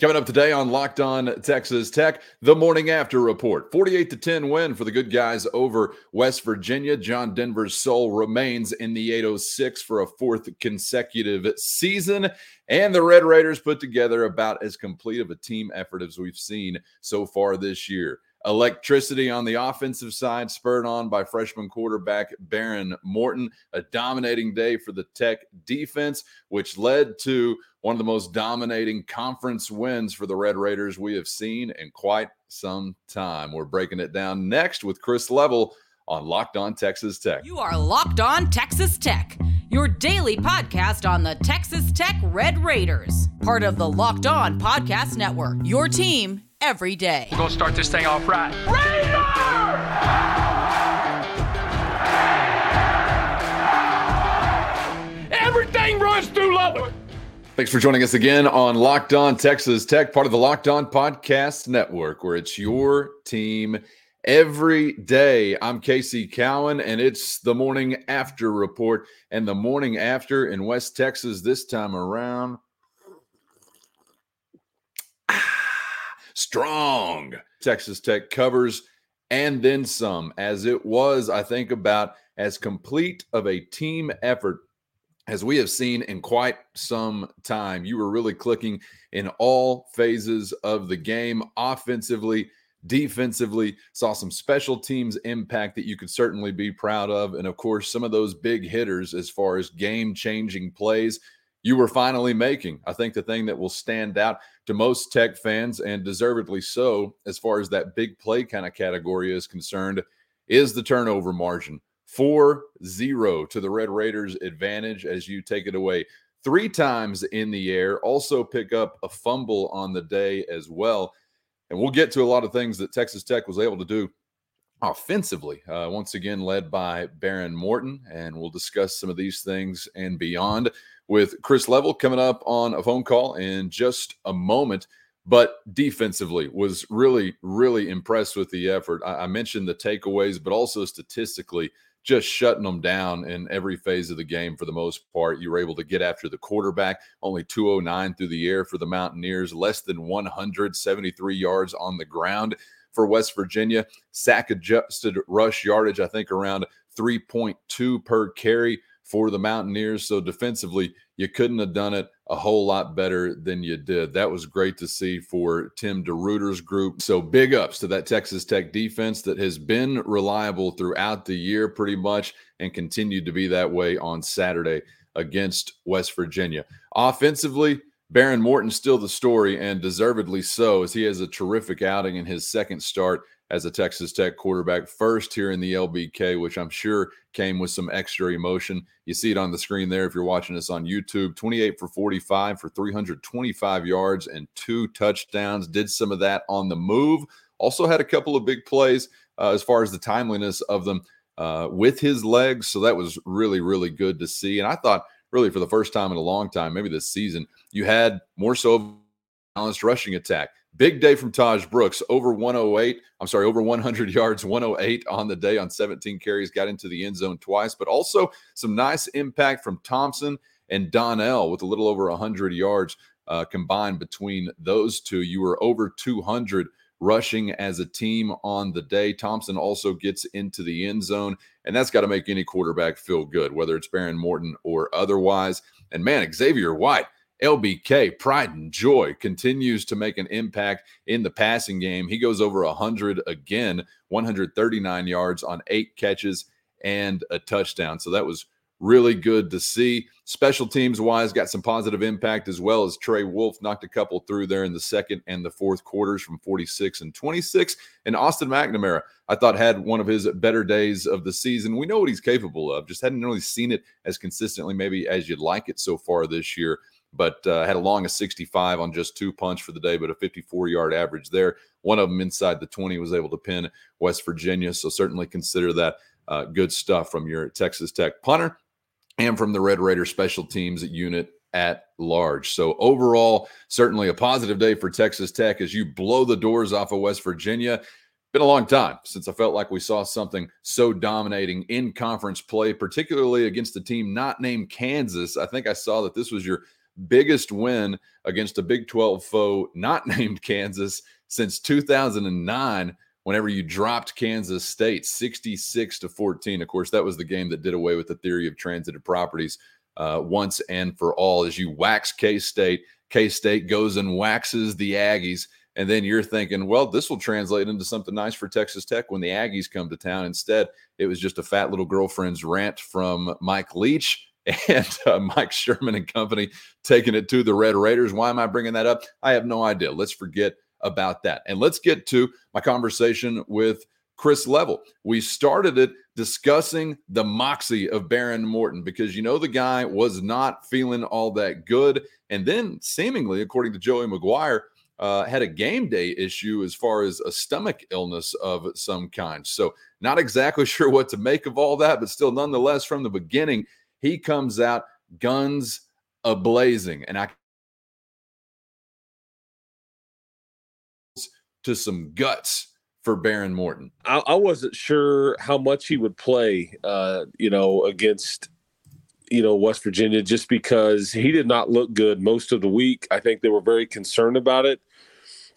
Coming up today on Locked On Texas Tech, the morning after report. 48 to 10 win for the good guys over West Virginia. John Denver's soul remains in the 806 for a fourth consecutive season. And the Red Raiders put together about as complete of a team effort as we've seen so far this year. Electricity on the offensive side, spurred on by freshman quarterback Behren Morton. A dominating day for the Tech defense, which led to one of the most dominating conference wins for the Red Raiders we have seen in quite some time. We're breaking it down next with Chris Level on Locked On Texas Tech. You are Locked On Texas Tech, your daily podcast on the Texas Tech Red Raiders, part of the Locked On Podcast Network. Your team every day. We're going to start this thing off right. Everything runs through Lubbock. Thanks for joining us again on Locked On Texas Tech, part of the Locked On Podcast Network, where it's your team every day. I'm Casey Cowan, and it's the morning after report. And the morning after in West Texas this time around strong. Texas Tech covers and then some, as it was, I think, about as complete of a team effort as we have seen in quite some time. You were really clicking in all phases of the game, offensively, defensively, saw some special teams impact that you could certainly be proud of. And of course, some of those big hitters as far as game changing plays you were finally making. I think the thing that will stand out to most Tech fans, and deservedly so, as far as that big play kind of category is concerned, is the turnover margin. 4 0 to the Red Raiders' advantage as you take it away three times in the air. Also, pick up a fumble on the day as well. And we'll get to a lot of things that Texas Tech was able to do offensively, uh, once again led by Behren Morton. And we'll discuss some of these things and beyond with Chris Level coming up on a phone call in just a moment. But defensively, was really, really impressed with the effort. I, I mentioned the takeaways, but also statistically, just shutting them down in every phase of the game for the most part. You were able to get after the quarterback, only 209 through the air for the Mountaineers, less than 173 yards on the ground for West Virginia. Sack adjusted rush yardage, I think around 3.2 per carry for the Mountaineers. So defensively, you couldn't have done it a whole lot better than you did. That was great to see for Tim DeRuyter's group. So big ups to that Texas Tech defense that has been reliable throughout the year pretty much and continued to be that way on Saturday against West Virginia. Offensively, Behren Morton still the story and deservedly so as he has a terrific outing in his second start as a Texas Tech quarterback, first here in the LBK, which I'm sure came with some extra emotion. You see it on the screen there if you're watching us on YouTube 28 for 45 for 325 yards and two touchdowns. Did some of that on the move. Also had a couple of big plays uh, as far as the timeliness of them uh, with his legs. So that was really, really good to see. And I thought, really, for the first time in a long time, maybe this season, you had more so balanced rushing attack. Big day from Tahj Brooks, over 108. I'm sorry, over 100 yards, 108 on the day on 17 carries, got into the end zone twice, but also some nice impact from Thompson and Donnell with a little over 100 yards uh, combined between those two. You were over 200 rushing as a team on the day. Thompson also gets into the end zone, and that's got to make any quarterback feel good, whether it's Behren Morton or otherwise. And man, Xavier White LBK, pride and joy, continues to make an impact in the passing game. He goes over 100 again, 139 yards on eight catches and a touchdown. So that was really good to see. Special teams wise, got some positive impact as well as Trey Wolff knocked a couple through there in the second and the fourth quarters from 46 and 26. And Austin McNamara, I thought had one of his better days of the season. We know what he's capable of, just hadn't really seen it as consistently, maybe as you'd like it so far this year but uh, had a long of 65 on just two punch for the day, but a 54 yard average there. One of them inside the 20 was able to pin West Virginia. So certainly consider that uh, good stuff from your Texas Tech punter and from the Red Raider special teams unit at large. So overall, certainly a positive day for Texas Tech as you blow the doors off of West Virginia. Been a long time since I felt like we saw something so dominating in conference play, particularly against a team not named Kansas. I think I saw that this was your biggest win against a Big 12 foe not named Kansas since 2009 whenever you dropped Kansas State 66 to 14. Of course, that was the game that did away with the theory of transitive properties uh, once and for all as you wax K State. K State goes and waxes the Aggies. And then you're thinking, well, this will translate into something nice for Texas Tech when the Aggies come to town. Instead, it was just a fat little girlfriend's rant from Mike Leach and uh, Mike Sherman and company taking it to the Red Raiders. Why am I bringing that up? I have no idea. Let's forget about that. And let's get to my conversation with Chris Level. We started it discussing the moxie of Behren Morton because you know the guy was not feeling all that good. And then, seemingly, according to Joey McGuire, uh, had a game day issue as far as a stomach illness of some kind. So, not exactly sure what to make of all that, but still, nonetheless, from the beginning, he comes out guns a blazing. And I to some guts for Behren Morton. I, I, wasn't sure how much he would play, uh, you know, against you know West Virginia, just because he did not look good most of the week. I think they were very concerned about it.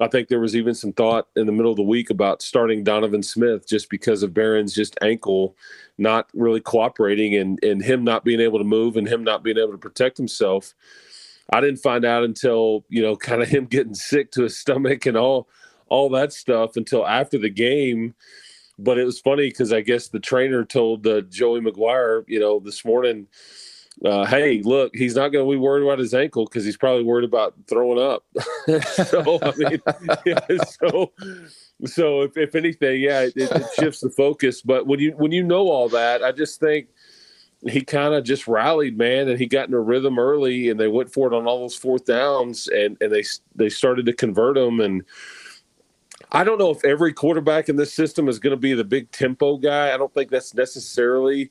I think there was even some thought in the middle of the week about starting Donovan Smith just because of Behren's just ankle not really cooperating and and him not being able to move and him not being able to protect himself. I didn't find out until you know kind of him getting sick to his stomach and all all that stuff until after the game. But it was funny because I guess the trainer told uh, Joey McGuire, you know, this morning, uh, hey, look, he's not going to be worried about his ankle because he's probably worried about throwing up. so, I mean, yeah, so, so if, if anything, yeah, it, it shifts the focus. But when you when you know all that, I just think he kind of just rallied, man, and he got in a rhythm early, and they went for it on all those fourth downs, and and they they started to convert them, and I don't know if every quarterback in this system is going to be the big tempo guy. I don't think that's necessarily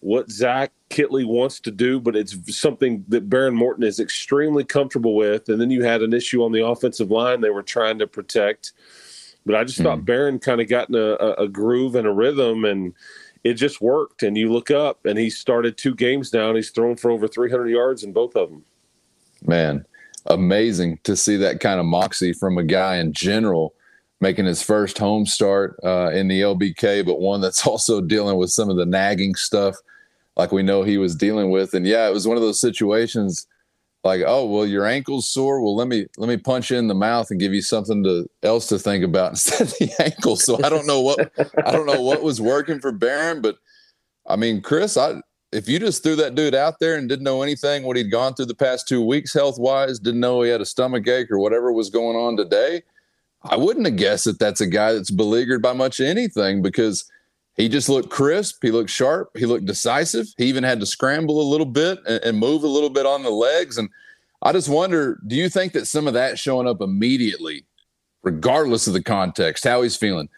what Zach Kittley wants to do, but it's something that Behren Morton is extremely comfortable with. And then you had an issue on the offensive line they were trying to protect. But I just mm-hmm. thought Behren kind of got in a, a, groove and a rhythm, and it just worked. And you look up, and he started two games down. He's thrown for over 300 yards in both of them. Man, amazing to see that kind of moxie from a guy in general making his first home start uh, in the LBK, but one that's also dealing with some of the nagging stuff like we know he was dealing with. And yeah, it was one of those situations like, oh, well, your ankle's sore. Well, let me let me punch you in the mouth and give you something to else to think about instead of the ankle. So I don't know what I don't know what was working for Behren, but I mean, Chris, I if you just threw that dude out there and didn't know anything what he'd gone through the past two weeks health wise, didn't know he had a stomach ache or whatever was going on today, I wouldn't have guessed that that's a guy that's beleaguered by much anything because he just looked crisp. He looked sharp. He looked decisive. He even had to scramble a little bit and, and move a little bit on the legs. And I just wonder do you think that some of that showing up immediately, regardless of the context, how he's feeling,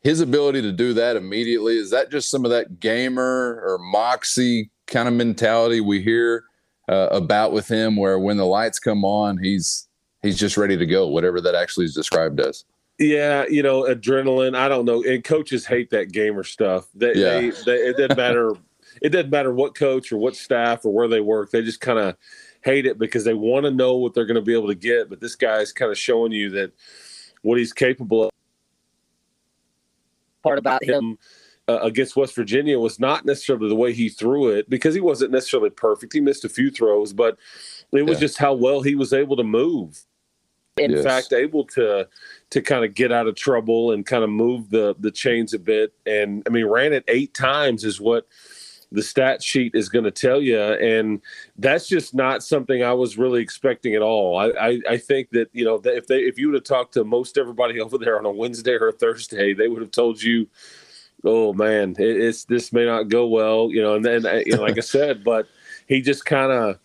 his ability to do that immediately, is that just some of that gamer or moxie kind of mentality we hear uh, about with him, where when the lights come on, he's he's just ready to go, whatever that actually is described as. Yeah, you know, adrenaline. I don't know. And coaches hate that gamer stuff. They, yeah. they, they it doesn't matter. it doesn't matter what coach or what staff or where they work. They just kind of hate it because they want to know what they're going to be able to get. But this guy's kind of showing you that what he's capable of. Part about him uh, against West Virginia was not necessarily the way he threw it because he wasn't necessarily perfect. He missed a few throws, but it was yeah. just how well he was able to move in yes. fact able to to kind of get out of trouble and kind of move the the chains a bit. And i mean ran it eight times is what the stat sheet is going to tell you and that's just not something i was really expecting at all. I i, I think that you know if they if you would have talked to most everybody over there on a wednesday or a thursday they would have told you oh man it, it's this may not go well you know and then you know, like i said but he just kind of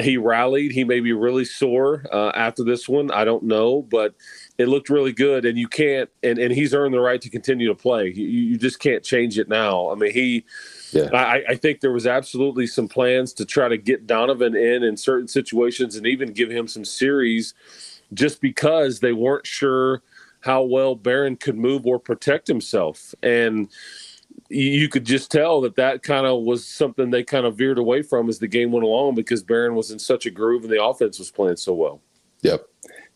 he rallied. He may be really sore uh, after this one. I don't know, but it looked really good. And you can't, and, and he's earned the right to continue to play. You, you just can't change it now. I mean, he, yeah. I, I think there was absolutely some plans to try to get Donovan in in certain situations and even give him some series just because they weren't sure how well Behren could move or protect himself. And, you could just tell that that kind of was something they kind of veered away from as the game went along because Behren was in such a groove and the offense was playing so well. Yep.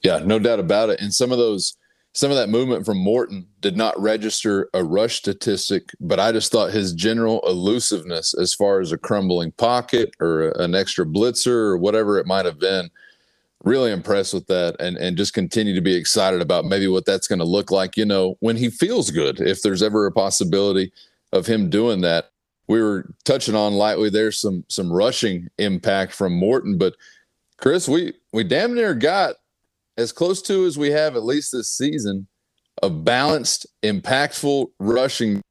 Yeah, no doubt about it. And some of those some of that movement from Morton did not register a rush statistic, but I just thought his general elusiveness as far as a crumbling pocket or an extra blitzer or whatever it might have been, really impressed with that and and just continue to be excited about maybe what that's going to look like, you know, when he feels good, if there's ever a possibility of him doing that. We were touching on lightly there's some some rushing impact from Morton, but Chris, we we damn near got as close to as we have at least this season a balanced, impactful rushing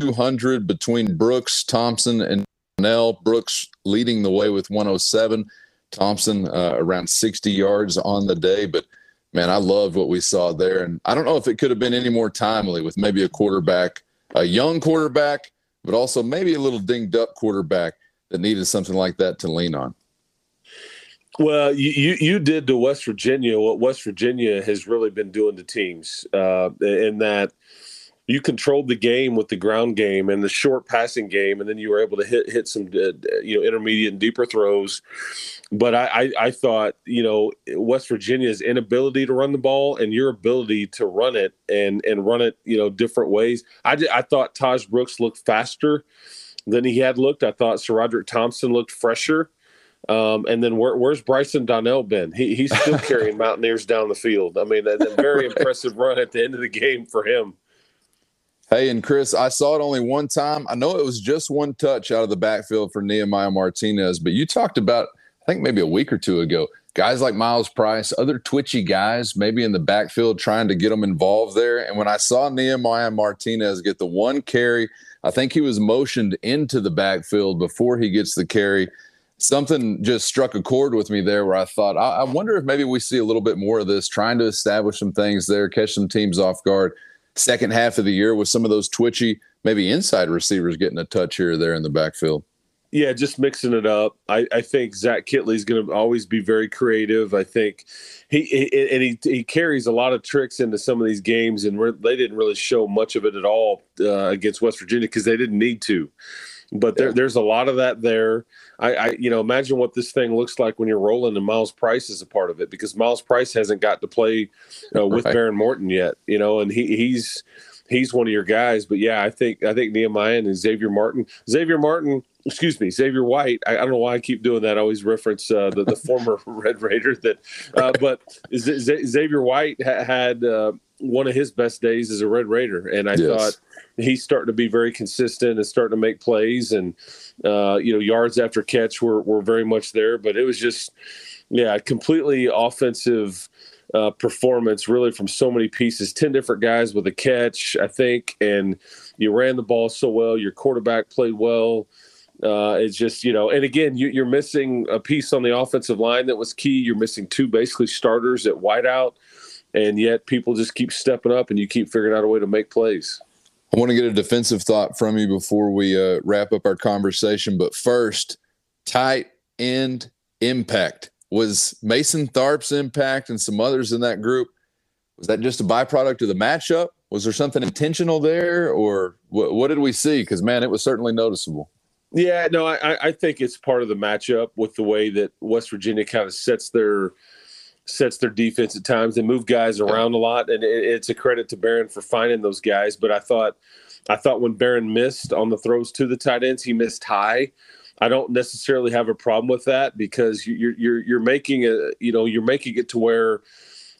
200 between Brooks, Thompson, and Nell. Brooks leading the way with 107. Thompson uh, around 60 yards on the day, but man, I loved what we saw there. And I don't know if it could have been any more timely with maybe a quarterback, a young quarterback, but also maybe a little dinged up quarterback that needed something like that to lean on. Well, you, you, did to West Virginia what West Virginia has really been doing to teams, uh, in that you controlled the game with the ground game and the short passing game, and then you were able to hit hit some uh, you know intermediate and deeper throws. But I, I, I thought you know West Virginia's inability to run the ball and your ability to run it and and run it you know different ways. I I thought Tahj Brooks looked faster than he had looked. I thought SaRodorick Thompson looked fresher. Um, and then where, where's Bryson Donnell been? He, he's still carrying Mountaineers down the field. I mean, a very impressive run at the end of the game for him. Hey, and Chris, I saw it only one time. I know it was just one touch out of the backfield for Nehemiah Martinez, but you talked about, I think maybe a week or two ago, guys like Myles Price, other twitchy guys, maybe in the backfield trying to get them involved there. And when I saw Nehemiah Martinez get the one carry, I think he was motioned into the backfield before he gets the carry something just struck a chord with me there where I thought, I, I, wonder if maybe we see a little bit more of this, trying to establish some things there, catch some teams off guard. Second half of the year with some of those twitchy, maybe inside receivers getting a touch here or there in the backfield. Yeah, just mixing it up. I, I think Zach Kittley is going to always be very creative. I think he, he, and he he carries a lot of tricks into some of these games, and they didn't really show much of it at all uh, against West Virginia because they didn't need to but there, there's a lot of that there. I, I, you know, imagine what this thing looks like when you're rolling, and Myles Price is a part of it because Myles Price hasn't got to play uh, with right. Behren Morton yet, you know, and he he's he's one of your guys. But yeah, I think I think Nehemiah and Xavier Martin, Xavier Martin, excuse me, Xavier White. I, I don't know why I keep doing that. I always reference uh, the the former Red Raider that, uh, but Z- Xavier White ha- had uh, one of his best days as a Red Raider, and I yes. thought he's starting to be very consistent and starting to make plays. And uh, you know yards after catch were were very much there. But it was just yeah completely offensive uh, performance really from so many pieces. 10 different guys with a catch i think. And you ran the ball so well. Your quarterback played well. Uh, it's just you know and again you, you're missing a piece on the offensive line that was key. You're missing two basically starters at wideout and yet people just keep stepping up and you keep figuring out a way to make plays I want to get a defensive thought from you before we uh, wrap up our conversation. But first, tight end impact. Was Mason Tharp's impact and some others in that group, was that just a byproduct of the matchup? Was there something intentional there, or what, what did we see? Because, man, it was certainly noticeable. Yeah, no, I, I think it's part of the matchup with the way that West Virginia kind of sets their – sets their defense at times. They move guys around a lot, and it, it's a credit to Behren for finding those guys. But I thought, I thought when Behren missed on the throws to the tight ends, he missed high. I don't necessarily have a problem with that because you're you're you're making a you know you're making it to where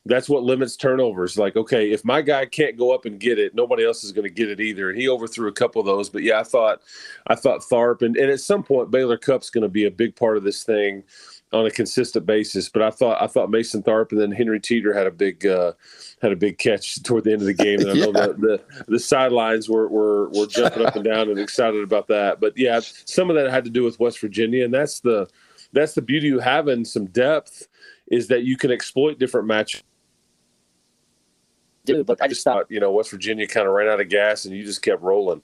that's what limits turnovers. Like, okay, if my guy can't go up and get it, nobody else is going to get it either. And he overthrew a couple of those. But yeah, I thought, I thought Tharp and, and at some point Baylor Cupp's going to be a big part of this thing on a consistent basis. But I thought I thought Mason Tharp and then Henry Teeter had a big uh, had a big catch toward the end of the game, and I know the, the, the sidelines were, were were jumping up and down and excited about that. But yeah, some of that had to do with West Virginia, and that's the that's the beauty of having some depth is that you can exploit different matches. But I just thought, you know, West Virginia kind of ran out of gas, and you just kept rolling.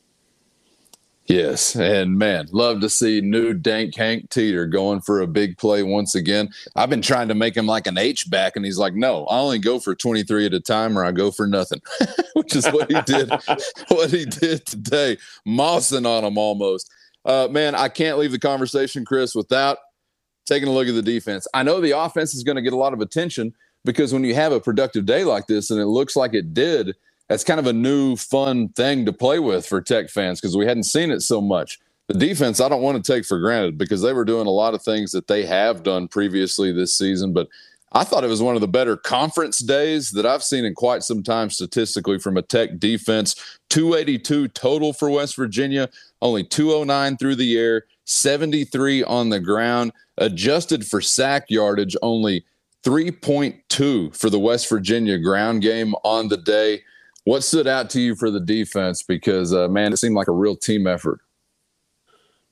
Yes, and man, love to see new Dank Hank Teeter going for a big play once again. I've been trying to make him like an H back, and he's like, "No, I only go for twenty three at a time, or I go for nothing," which is what he did. what he did today, mossing on him almost. Uh, man, I can't leave the conversation, Chris, without taking a look at the defense. I know the offense is going to get a lot of attention because when you have a productive day like this, and it looks like it did that's kind of a new fun thing to play with for tech fans because we hadn't seen it so much. The defense i don't want to take for granted because they were doing a lot of things that they have done previously this season but i thought it was one of the better conference days that i've seen in quite some time statistically from a tech defense. 282 total for west virginia only 209 through the air 73 on the ground. Adjusted for sack yardage only 3.2 for the west virginia ground game on the day what stood out to you for the defense? Because uh, man, it seemed like a real team effort.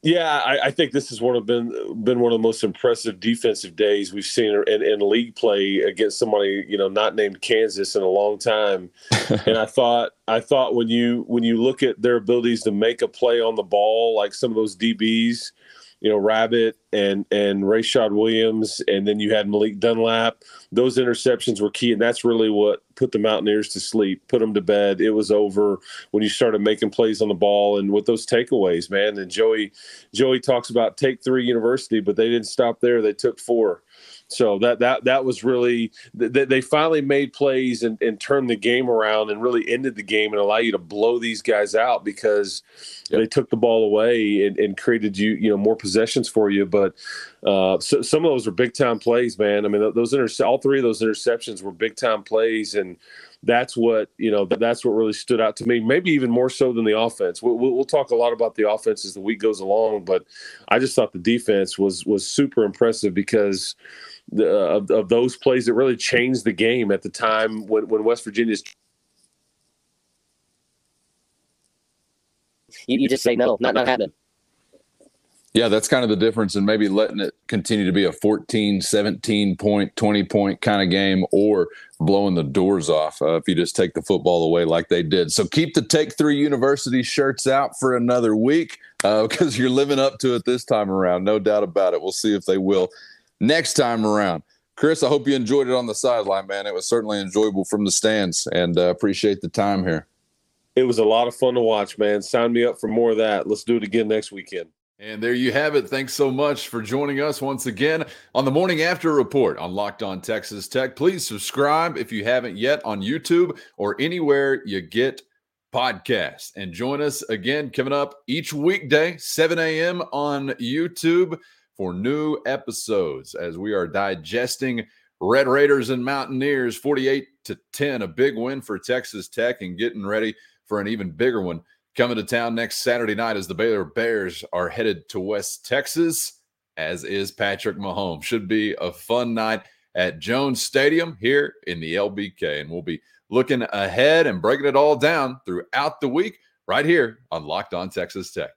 Yeah, I, I, think this has one of been been one of the most impressive defensive days we've seen in, in league play against somebody you know not named Kansas in a long time. and I thought I thought when you when you look at their abilities to make a play on the ball, like some of those DBs, you know, Rabbit and and Rayshad Williams, and then you had Malik Dunlap. Those interceptions were key, and that's really what put the Mountaineers to sleep, put them to bed. It was over when you started making plays on the ball and with those takeaways, man. And Joey Joey talks about take three university, but they didn't stop there. They took four. So that that that was really th- they finally made plays and, and turned the game around and really ended the game and allow you to blow these guys out because yep. they took the ball away and, and, created you you know more possessions for you. But uh, so, some of those were big time plays, man. I mean those inter- all three of those interceptions were big time plays and that's what you know that's what really stood out to me maybe even more so than the offense. We'll, we'll, talk a lot about the offense as the week goes along but i just thought the defense was was super impressive because the, of, of those plays that really changed the game at the time when, when west virginia's you, you just say no not not happening yeah, that's kind of the difference in maybe letting it continue to be a 14, 17 point, 20 point kind of game or blowing the doors off uh, if you just take the football away like they did. So keep the Take Three University shirts out for another week because uh, you're living up to it this time around. No doubt about it. We'll see if they will next time around. Chris, I hope you enjoyed it on the sideline, man. It was certainly enjoyable from the stands and uh, appreciate the time here. It was a lot of fun to watch, man. Sign me up for more of that. Let's do it again next weekend. And there you have it. Thanks so much for joining us once again on the Morning After Report on Locked On Texas Tech. Please subscribe if you haven't yet on YouTube or anywhere you get podcasts. And join us again coming up each weekday, 7 a.m. on YouTube for new episodes as we are digesting Red Raiders and Mountaineers 48 to 10, a big win for Texas Tech and getting ready for an even bigger one coming to town next Saturday night as the Baylor Bears are headed to West Texas, as is Patrick Mahomes. Should be a fun night at Jones Stadium here in the LBK. And we'll be looking ahead and breaking it all down throughout the week right here on Locked On Texas Tech.